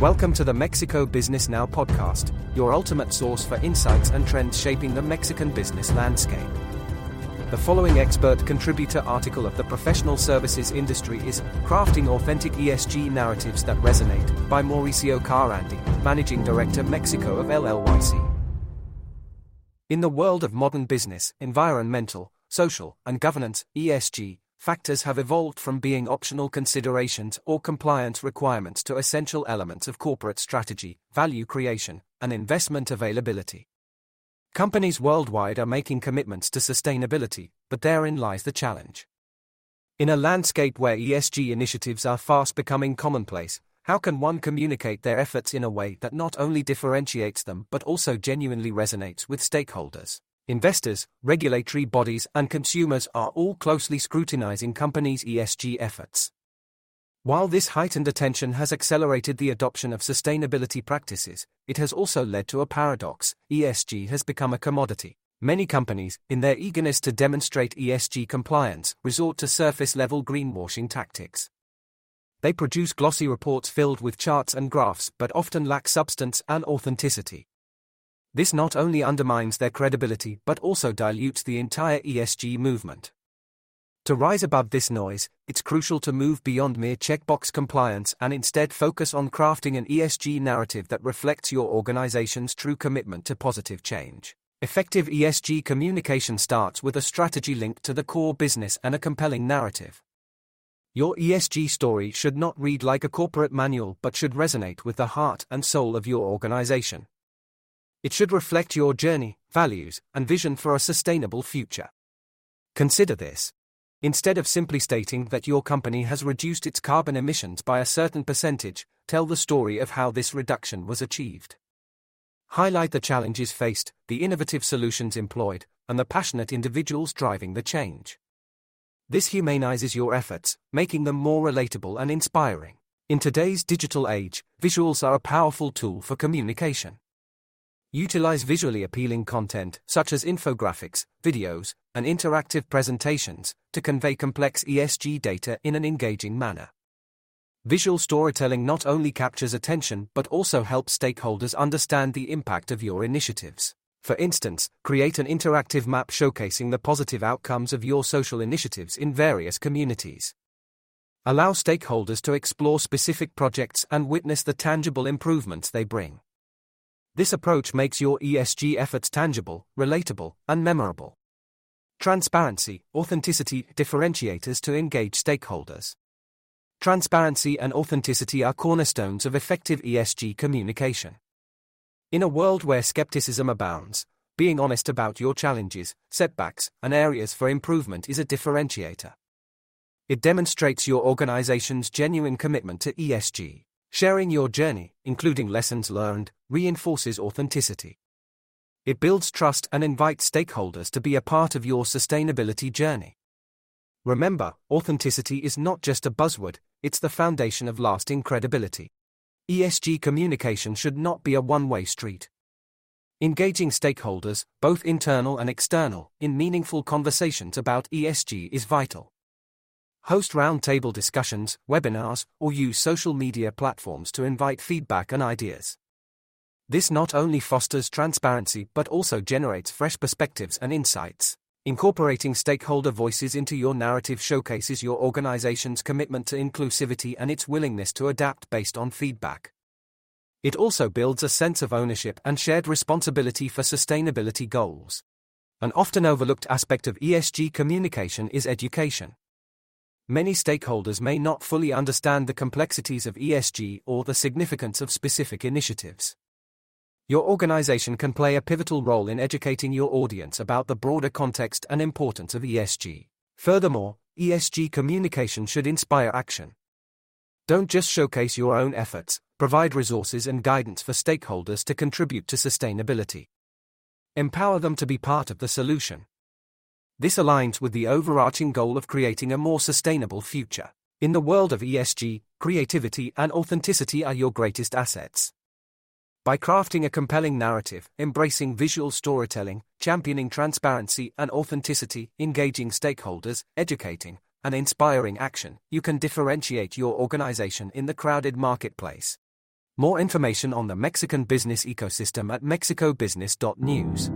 Welcome to the Mexico Business Now podcast, your ultimate source for insights and trends shaping the Mexican business landscape. The following expert contributor article of the professional services industry is Crafting Authentic ESG Narratives That Resonate by Mauricio Carrandi, Managing Director Mexico of LLYC. In the world of modern business, environmental, social, and governance, ESG, factors have evolved from being optional considerations or compliance requirements to essential elements of corporate strategy, value creation, and investment availability. Companies worldwide are making commitments to sustainability, but therein lies the challenge. In a landscape where ESG initiatives are fast becoming commonplace, how can one communicate their efforts in a way that not only differentiates them but also genuinely resonates with stakeholders? Investors, regulatory bodies, and consumers are all closely scrutinizing companies' ESG efforts. While this heightened attention has accelerated the adoption of sustainability practices, it has also led to a paradox ESG has become a commodity. Many companies, in their eagerness to demonstrate ESG compliance, resort to surface level greenwashing tactics. They produce glossy reports filled with charts and graphs but often lack substance and authenticity. This not only undermines their credibility but also dilutes the entire ESG movement. To rise above this noise, it's crucial to move beyond mere checkbox compliance and instead focus on crafting an ESG narrative that reflects your organization's true commitment to positive change. Effective ESG communication starts with a strategy linked to the core business and a compelling narrative. Your ESG story should not read like a corporate manual but should resonate with the heart and soul of your organization. It should reflect your journey, values, and vision for a sustainable future. Consider this. Instead of simply stating that your company has reduced its carbon emissions by a certain percentage, tell the story of how this reduction was achieved. Highlight the challenges faced, the innovative solutions employed, and the passionate individuals driving the change. This humanizes your efforts, making them more relatable and inspiring. In today's digital age, visuals are a powerful tool for communication. Utilize visually appealing content, such as infographics, videos, and interactive presentations, to convey complex ESG data in an engaging manner. Visual storytelling not only captures attention but also helps stakeholders understand the impact of your initiatives. For instance, create an interactive map showcasing the positive outcomes of your social initiatives in various communities. Allow stakeholders to explore specific projects and witness the tangible improvements they bring. This approach makes your ESG efforts tangible, relatable, and memorable. Transparency, authenticity, differentiators to engage stakeholders. Transparency and authenticity are cornerstones of effective ESG communication. In a world where skepticism abounds, being honest about your challenges, setbacks, and areas for improvement is a differentiator. It demonstrates your organization's genuine commitment to ESG. Sharing your journey, including lessons learned, reinforces authenticity. It builds trust and invites stakeholders to be a part of your sustainability journey. Remember, authenticity is not just a buzzword, it's the foundation of lasting credibility. ESG communication should not be a one way street. Engaging stakeholders, both internal and external, in meaningful conversations about ESG is vital host roundtable discussions, webinars, or use social media platforms to invite feedback and ideas. This not only fosters transparency but also generates fresh perspectives and insights. Incorporating stakeholder voices into your narrative showcases your organization's commitment to inclusivity and its willingness to adapt based on feedback. It also builds a sense of ownership and shared responsibility for sustainability goals. An often overlooked aspect of ESG communication is education many stakeholders may not fully understand the complexities of ESG or the significance of specific initiatives. Your organization can play a pivotal role in educating your audience about the broader context and importance of ESG. Furthermore, ESG communication should inspire action. Don't just showcase your own efforts, provide resources and guidance for stakeholders to contribute to sustainability. Empower them to be part of the solution. This aligns with the overarching goal of creating a more sustainable future. In the world of ESG, creativity and authenticity are your greatest assets. By crafting a compelling narrative, embracing visual storytelling, championing transparency and authenticity, engaging stakeholders, educating, and inspiring action, you can differentiate your organization in the crowded marketplace. More information on the Mexican business ecosystem at mexicobusiness.news.